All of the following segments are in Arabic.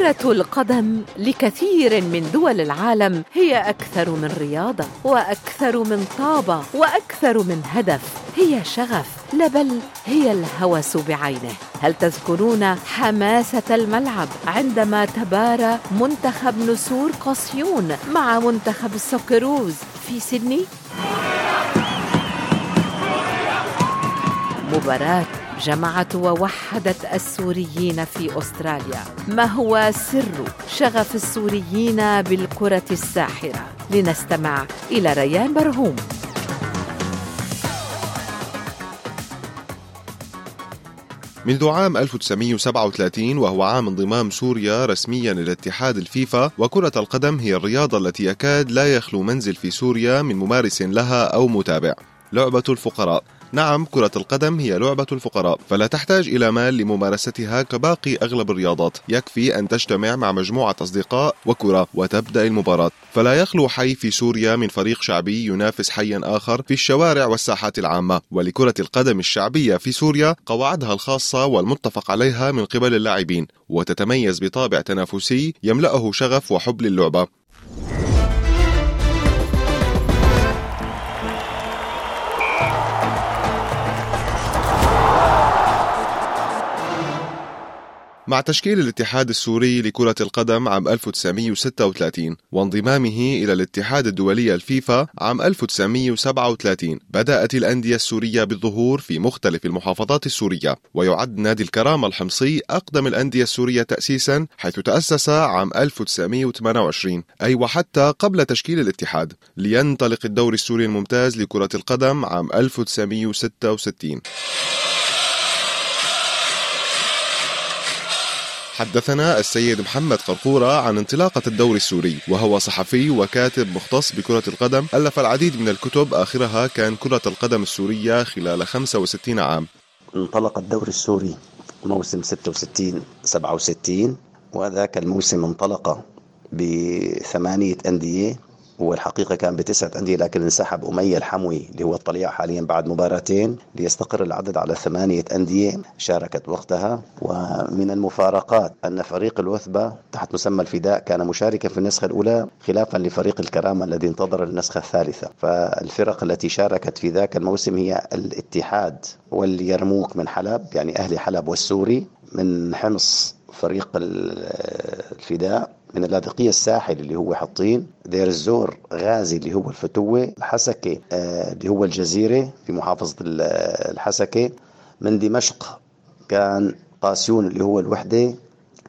كرة القدم لكثير من دول العالم هي أكثر من رياضة وأكثر من طابة وأكثر من هدف هي شغف لا بل هي الهوس بعينه هل تذكرون حماسة الملعب عندما تبارى منتخب نسور قاسيون مع منتخب ال Socceroos في سيدني؟ مباراة جمعت ووحدت السوريين في أستراليا. ما هو سر شغف السوريين بالكرة الساحرة؟ لنستمع إلى ريان برهوم. منذ عام 1937 وهو عام انضمام سوريا رسميا إلى اتحاد الفيفا وكرة القدم هي الرياضة التي يكاد لا يخلو منزل في سوريا من ممارس لها أو متابع. لعبة الفقراء. نعم كرة القدم هي لعبة الفقراء فلا تحتاج إلى مال لممارستها كباقي أغلب الرياضات. يكفي أن تجتمع مع مجموعة أصدقاء وكرة وتبدأ المباراة. فلا يخلو حي في سوريا من فريق شعبي ينافس حيا آخر في الشوارع والساحات العامة. ولكرة القدم الشعبية في سوريا قواعدها الخاصة والمتفق عليها من قبل اللاعبين وتتميز بطابع تنافسي يملأه شغف وحب للعبة. مع تشكيل الاتحاد السوري لكرة القدم عام 1936 وانضمامه إلى الاتحاد الدولي الفيفا عام 1937 بدأت الأندية السورية بالظهور في مختلف المحافظات السورية. ويعد نادي الكرامة الحمصي أقدم الأندية السورية تأسيسا حيث تأسس عام 1928 أي وحتى قبل تشكيل الاتحاد. لينطلق الدوري السوري الممتاز لكرة القدم عام 1966 حدثنا السيد محمد قرقورة عن انطلاقة الدوري السوري وهو صحفي وكاتب مختص بكرة القدم ألف العديد من الكتب آخرها كان كرة القدم السورية خلال 65 عام. انطلق الدوري السوري موسم 66 67 وذاك الموسم انطلق بثمانية أندية هو الحقيقة كان بتسعة أندية لكن انسحب أمية الحموي اللي هو الطليعة حاليا بعد مباراتين ليستقر العدد على ثمانية أندية شاركت وقتها. ومن المفارقات أن فريق الوثبة تحت مسمى الفداء كان مشاركا في النسخة الأولى خلافا لفريق الكرامة الذي انتظر النسخة الثالثة. فالفرق التي شاركت في ذاك الموسم هي الاتحاد واليرموك من حلب يعني أهل حلب والسوري من حمص فريق الفداء. من اللاذقية الساحل اللي هو حطين دير الزور غازي اللي هو الفتوة الحسكة آه، اللي هو الجزيرة في محافظة الحسكة. من دمشق كان قاسيون اللي هو الوحدة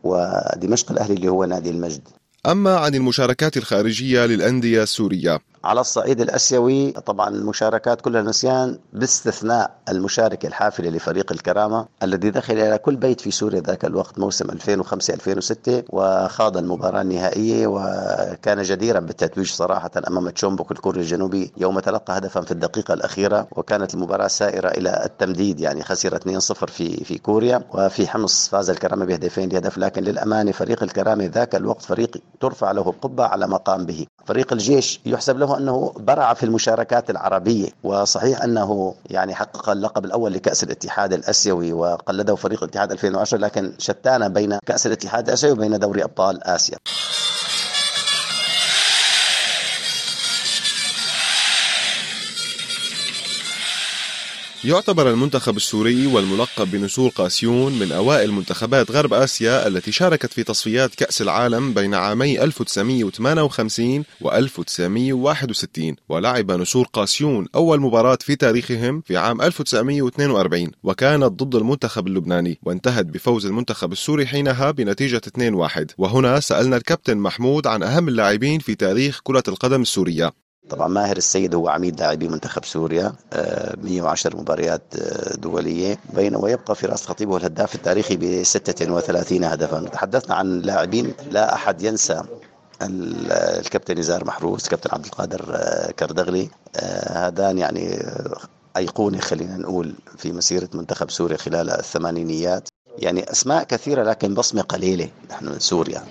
ودمشق الأهلي اللي هو نادي المجد. أما عن المشاركات الخارجية للأندية السورية على الصعيد الأسيوي. طبعا المشاركات كلها نسيان باستثناء المشاركه الحافله لفريق الكرامة الذي دخل إلى كل بيت في سوريا ذاك الوقت موسم 2005 2006 وخاض المباراة النهائية وكان جديرا بالتتويج صراحة أمام تشومبوك الكوري الجنوبي يوم تلقى هدفا في الدقيقة الأخيرة وكانت المباراة سائرة إلى التمديد يعني خسر 2-0 في في كوريا. وفي حمص فاز الكرامة بهدفين لهدف لكن للأمانة فريق الكرامة ذاك الوقت فريق ترفع له القبة على ما قام به. فريق الجيش يحسب له أنه برع في المشاركات العربية وصحيح أنه يعني حقق اللقب الأول لكأس الاتحاد الأسيوي وقلده فريق الاتحاد 2010 لكن شتان بين كأس الاتحاد الأسيوي وبين دوري أبطال آسيا. يعتبر المنتخب السوري والملقب بنسور قاسيون من أوائل منتخبات غرب آسيا التي شاركت في تصفيات كأس العالم بين عامي 1958 و 1961 ولعب نسور قاسيون أول مباراة في تاريخهم في عام 1942 وكانت ضد المنتخب اللبناني وانتهت بفوز المنتخب السوري حينها بنتيجة 2-1 وهنا سألنا الكابتن محمود عن أهم اللاعبين في تاريخ كرة القدم السورية. طبعا ماهر السيد هو عميد لاعبي منتخب سوريا 110 آه، مباريات آه، دولية. بين ويبقى فراس خطيب هو الهداف التاريخي ب 36 هدفا. تحدثنا عن لاعبين لا أحد ينسى الكابتن نزار محروس كابتن عبد القادر آه، كردغلي. هذان يعني أيقونة خلينا نقول في مسيرة منتخب سوريا خلال الثمانينيات. يعني أسماء كثيرة لكن بصمة قليلة نحن من سوريا.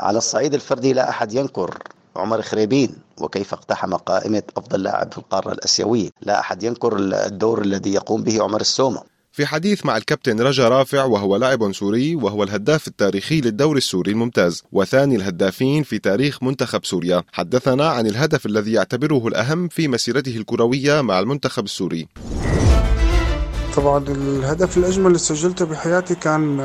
على الصعيد الفردي لا أحد ينكر عمر خريبين وكيف اقتحم قائمة أفضل لاعب في القارة الأسيوية. لا أحد ينكر الدور الذي يقوم به عمر السومة. في حديث مع الكابتن رجا رافع وهو لاعب سوري وهو الهداف التاريخي للدوري السوري الممتاز وثاني الهدافين في تاريخ منتخب سوريا. حدثنا عن الهدف الذي يعتبره الأهم في مسيرته الكروية مع المنتخب السوري. طبعا الهدف الأجمل اللي سجلته بحياتي كان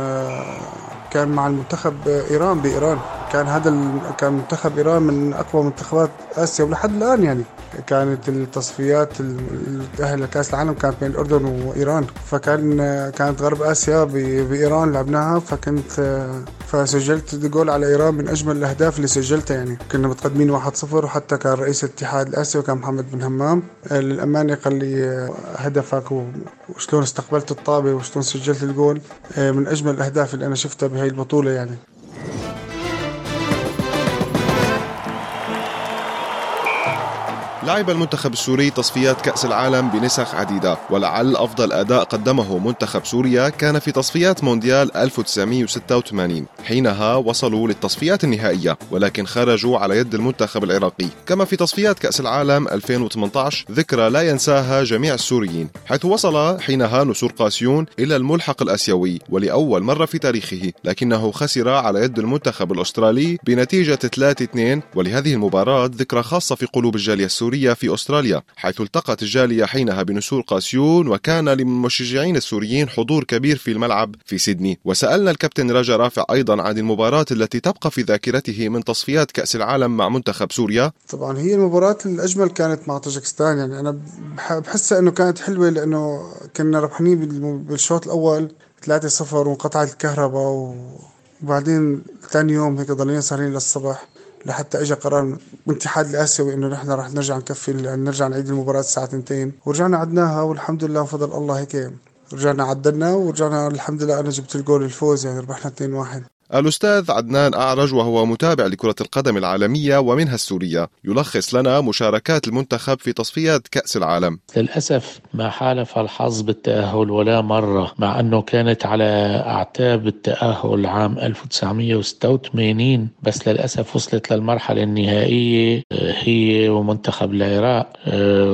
كان مع المنتخب إيران بإيران. كان هذا كان منتخب إيران من أقوى منتخبات آسيا ولحد الآن يعني. كانت التصفيات التاهل لكاس العالم كانت بين الأردن وإيران. فكان كانت غرب آسيا بإيران لعبناها فكنت فسجلت جول على إيران من أجمل الأهداف اللي سجلتها يعني. كنا متقدمين 1-0 وحتى كان رئيس الاتحاد الآسيوي كان محمد بن همام. للامانه قال لي هدفك وشلون استقبلت الطابة وشلون سجلت الجول من أجمل الأهداف اللي أنا شفتها بهي البطولة يعني. لعب المنتخب السوري تصفيات كأس العالم بنسخ عديدة ولعل أفضل أداء قدمه منتخب سوريا كان في تصفيات مونديال 1986 حينها وصلوا للتصفيات النهائية ولكن خرجوا على يد المنتخب العراقي. كما في تصفيات كأس العالم 2018 ذكرى لا ينساها جميع السوريين حيث وصل حينها نسور قاسيون إلى الملحق الآسيوي ولأول مرة في تاريخه لكنه خسر على يد المنتخب الأسترالي بنتيجة 3-2 ولهذه المباراة ذكرى خاصة في قلوب الجالية السورية. السورية في أستراليا حيث التقت الجالية حينها بنسور قاسيون وكان للمشجعين السوريين حضور كبير في الملعب في سيدني. وسألنا الكابتن رجا رافع أيضا عن المباراة التي تبقى في ذاكرته من تصفيات كأس العالم مع منتخب سوريا. طبعا هي المباراة الأجمل كانت مع طاجكستان يعني أنا بحسها أنه كانت حلوة لأنه كنا ربحانين بالشوط الأول 3-0 وانقطعت الكهرباء وبعدين ثاني يوم هيك ضلينا سهرين للصبح لحتى اجى قرار الاتحاد الآسيوي إنه نحن رح نرجع نكفي نرجع نعيد المباراة الساعة 2 ورجعنا عدناها والحمد لله بفضل الله هيك. رجعنا عدلنا ورجعنا الحمد لله أنا جبت الجول الفوز يعني ربحنا 2 1 الأستاذ عدنان أعرج وهو متابع لكرة القدم العالمية ومنها السورية يلخص لنا مشاركات المنتخب في تصفيات كأس العالم. للأسف ما حالف الحظ بالتأهل ولا مرة مع أنه كانت على أعتاب التأهل عام 1986 بس للأسف وصلت للمرحلة النهائية هي ومنتخب العراق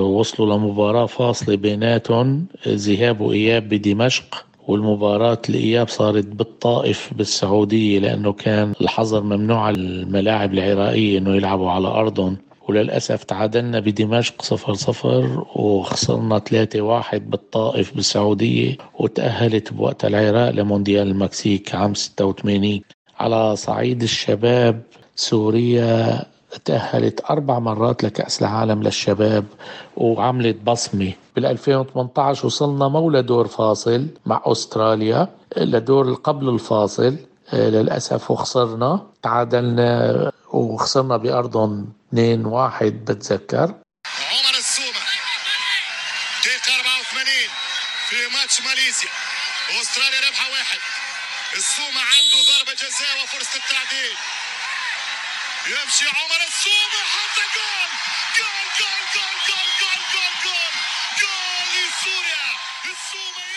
وصلوا لمباراة فاصلة بيناتهم ذهاب وإياب بدمشق. والمباراة الإياب صارت بالطائف بالسعودية لأنه كان الحظر ممنوع على الملاعب العراقية أنه يلعبوا على أرضهم. وللأسف تعادلنا بدمشق صفر صفر وخسرنا ثلاثة واحد بالطائف بالسعودية وتأهلت بوقت العراق لمونديال المكسيك عام 86 على صعيد الشباب سوريا تأهلت أربع مرات لكأس العالم للشباب وعملت بصمة. بال 2018 وصلنا مولى دور فاصل مع أستراليا لدور قبل الفاصل. للأسف وخسرنا. تعادلنا وخسرنا بأرضهم 2 1 بتذكر. عمر السومة دقيقة 84 في ماتش ماليزيا. أستراليا ربحة واحد. السومة عنده ضربة جزاء وفرصة التعديل. يمشي عمر السومة حط جول جول جول جول جول جول جول! جول لسوريا!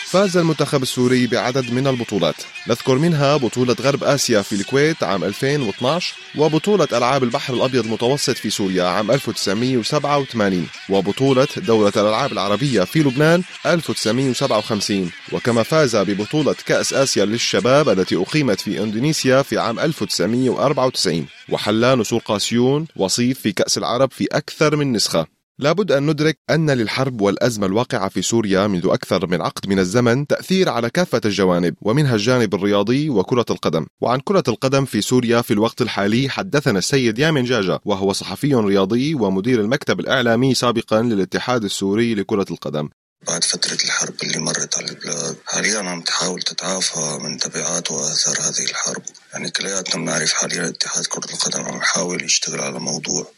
فاز المنتخب السوري بعدد من البطولات. نذكر منها بطولة غرب آسيا في الكويت عام 2012 وبطولة ألعاب البحر الأبيض المتوسط في سوريا عام 1987 وبطولة دورة الألعاب العربية في لبنان 1957 وكما فاز ببطولة كأس آسيا للشباب التي أقيمت في إندونيسيا في عام 1994 وحل نسور قاسيون وصيف في كأس العرب في أكثر من نسخة. لابد أن ندرك أن للحرب والأزمة الواقعة في سوريا منذ أكثر من عقد من الزمن تأثير على كافة الجوانب ومنها الجانب الرياضي وكرة القدم. وعن كرة القدم في سوريا في الوقت الحالي حدثنا السيد يامن جاجا وهو صحفي رياضي ومدير المكتب الإعلامي سابقا للاتحاد السوري لكرة القدم. بعد فترة الحرب اللي مرت على البلاد حاليا عم تحاول تتعافى من تبعات وآثار هذه الحرب. يعني كلياتنا بنعرف حاليا اتحاد كرة القدم عم يحاول يشتغل على موضوع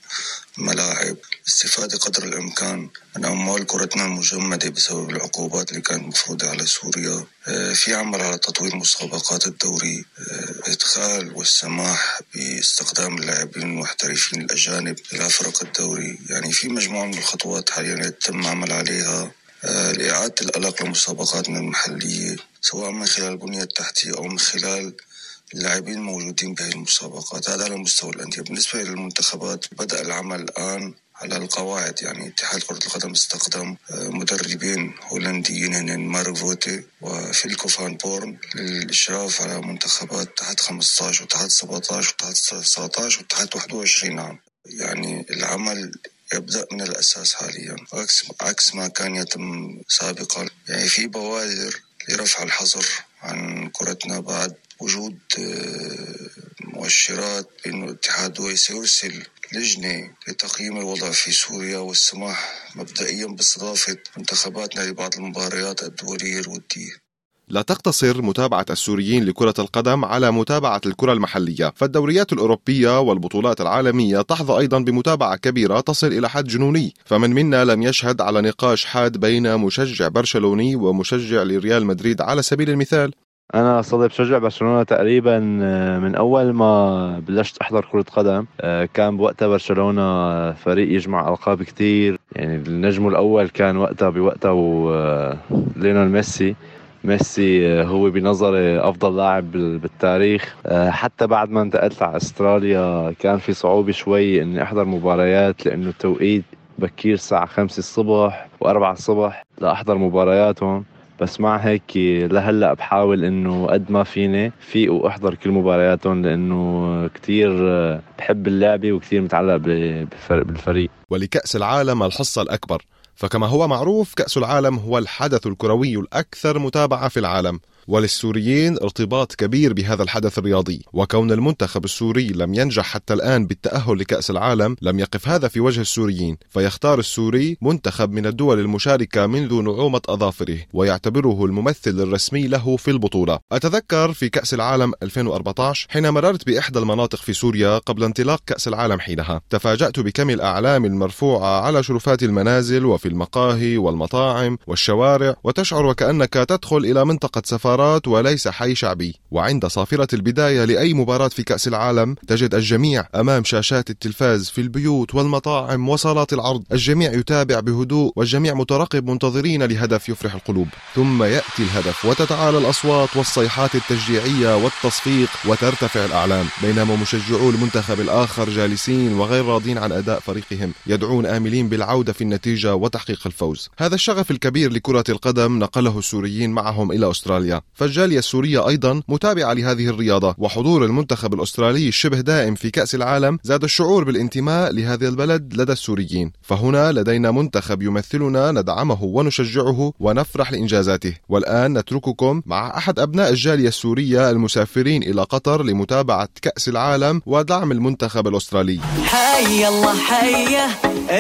ملاعب. استفادة قدر الإمكان من أموال كرتنا المجمدة بسبب العقوبات اللي كانت مفروضة على سوريا. في عمل على تطوير مسابقات الدوري. إدخال والسماح باستخدام اللاعبين المحترفين الأجانب إلى فرق الدوري. يعني في مجموعة من الخطوات حاليا يتم عمل عليها. لإعادة الألق لمسابقاتنا المحلية سواء من خلال البنية التحتية أو من خلال اللاعبين الموجودين بهذه المسابقات. هذا على مستوى الأندية. بالنسبة للمنتخبات بدأ العمل الآن على القواعد يعني اتحاد كرة القدم استخدم آه، مدربين هولنديين هن مارك فوتي وفيلكو فان بورن للإشراف على منتخبات تحت 15 وتحت 17 وتحت 19 وتحت 21 عام. يعني العمل يبدأ من الأساس حاليا. عكس عكس ما كان يتم سابقا. يعني في بوادر لرفع الحظر عن كرتنا بعد وجود آه، مؤشرات بأنه الاتحاد سيرسل لجنة لتقييم الوضع في سوريا والسماح مبدئيا باستضافة منتخباتنا لبعض المباريات الدولية الودية. لا تقتصر متابعة السوريين لكرة القدم على متابعة الكرة المحلية، فالدوريات الأوروبية والبطولات العالمية تحظى أيضا بمتابعة كبيرة تصل إلى حد جنوني، فمن منا لم يشهد على نقاش حاد بين مشجع برشلوني ومشجع لريال مدريد على سبيل المثال. أنا صرت بشجع برشلونة تقريبا آه، من أول ما بلشت أحضر كرة قدم آه، كان بوقتها برشلونة فريق يجمع ألقاب كتير. يعني النجم الأول كان وقتها بوقتها ليونيل ميسي. ميسي آه، هو بنظري أفضل لاعب بالتاريخ. حتى بعد ما انتقلت على أستراليا كان في صعوبة شوي اني احضر مباريات لأنه التوقيت بكير الساعة 5 الصبح و4 الصبح لاحضر مبارياتهم بس مع هيك لهلأ بحاول إنه قد ما فيني فيق وأحضر كل مبارياتهم لأنه كثير بحب اللعبة وكثير متعلق بالفريق. ولكأس العالم الحصة الأكبر. فكما هو معروف كأس العالم هو الحدث الكروي الأكثر متابعة في العالم. وللسوريين ارتباط كبير بهذا الحدث الرياضي وكون المنتخب السوري لم ينجح حتى الآن بالتأهل لكأس العالم لم يقف هذا في وجه السوريين فيختار السوري منتخب من الدول المشاركة منذ نعومة أظافره ويعتبره الممثل الرسمي له في البطولة. أتذكر في كأس العالم 2014 حين مررت بإحدى المناطق في سوريا قبل انطلاق كأس العالم حينها. تفاجأت بكم الأعلام المرفوعة على شرفات المنازل وفي المقاهي والمطاعم والشوارع وتشعر وكأنك تدخل إلى منطقة سفارة مباراة وليس حي شعبي. وعند صافرة البداية لأي مباراة في كأس العالم تجد الجميع أمام شاشات التلفاز في البيوت والمطاعم وصالات العرض. الجميع يتابع بهدوء والجميع مترقب منتظرين لهدف يفرح القلوب. ثم يأتي الهدف وتتعالى الأصوات والصيحات التشجيعية والتصفيق وترتفع الأعلام. بينما مشجعو المنتخب الآخر جالسين وغير راضين عن أداء فريقهم يدعون آملين بالعودة في النتيجة وتحقيق الفوز. هذا الشغف الكبير لكرة القدم نقله السوريين معهم إلى أستراليا. فالجالية السورية أيضا متابعة لهذه الرياضة وحضور المنتخب الأسترالي شبه دائم في كأس العالم زاد الشعور بالانتماء لهذا البلد لدى السوريين. فهنا لدينا منتخب يمثلنا ندعمه ونشجعه ونفرح لإنجازاته. والآن نترككم مع أحد أبناء الجالية السورية المسافرين إلى قطر لمتابعة كأس العالم ودعم المنتخب الأسترالي. حي الله حيه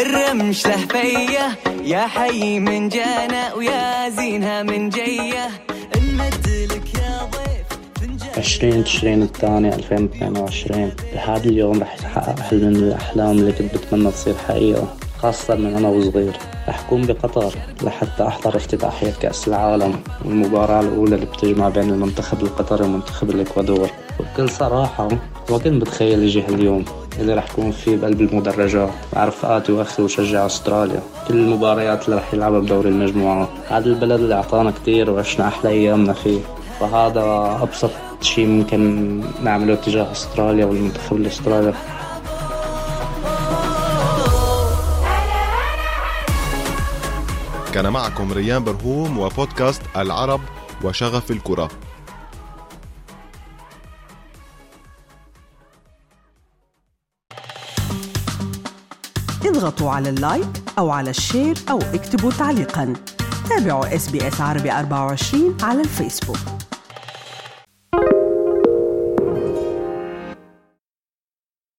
الرمش له فية. يا حي من جانا ويا زينها من جية. عشرين تشرين الثاني 2022 بهذا اليوم رح يتحقق حلم من الأحلام اللي كنت بتمنى تصير حقيقة خاصة من أنا وصغير. رح أكون بقطر لحتى أحضر افتتاحية كأس العالم والمباراة الأولى اللي بتجمع بين المنتخب القطري ومنتخب الإكوادور. وبكل صراحة ما كنت بتخيل يجي هاليوم. اللي رح يكون فيه بقلب المدرجات مع رفقاتي وأخي وشجع أستراليا. كل المباريات اللي رح يلعبها بدوري المجموعات هذا البلد اللي أعطانا كتير وعشنا أحلى أيامنا فيه. فهذا أبسط شيء ممكن نعمله تجاه أستراليا والمنتخب الأسترالي. كان معكم ريان برهوم وبودكاست العرب وشغف الكرة. اضغطوا على ال like أو على ال share أو اكتبوا تعليقا. تابعوا SBS عربي 24 على الفيسبوك.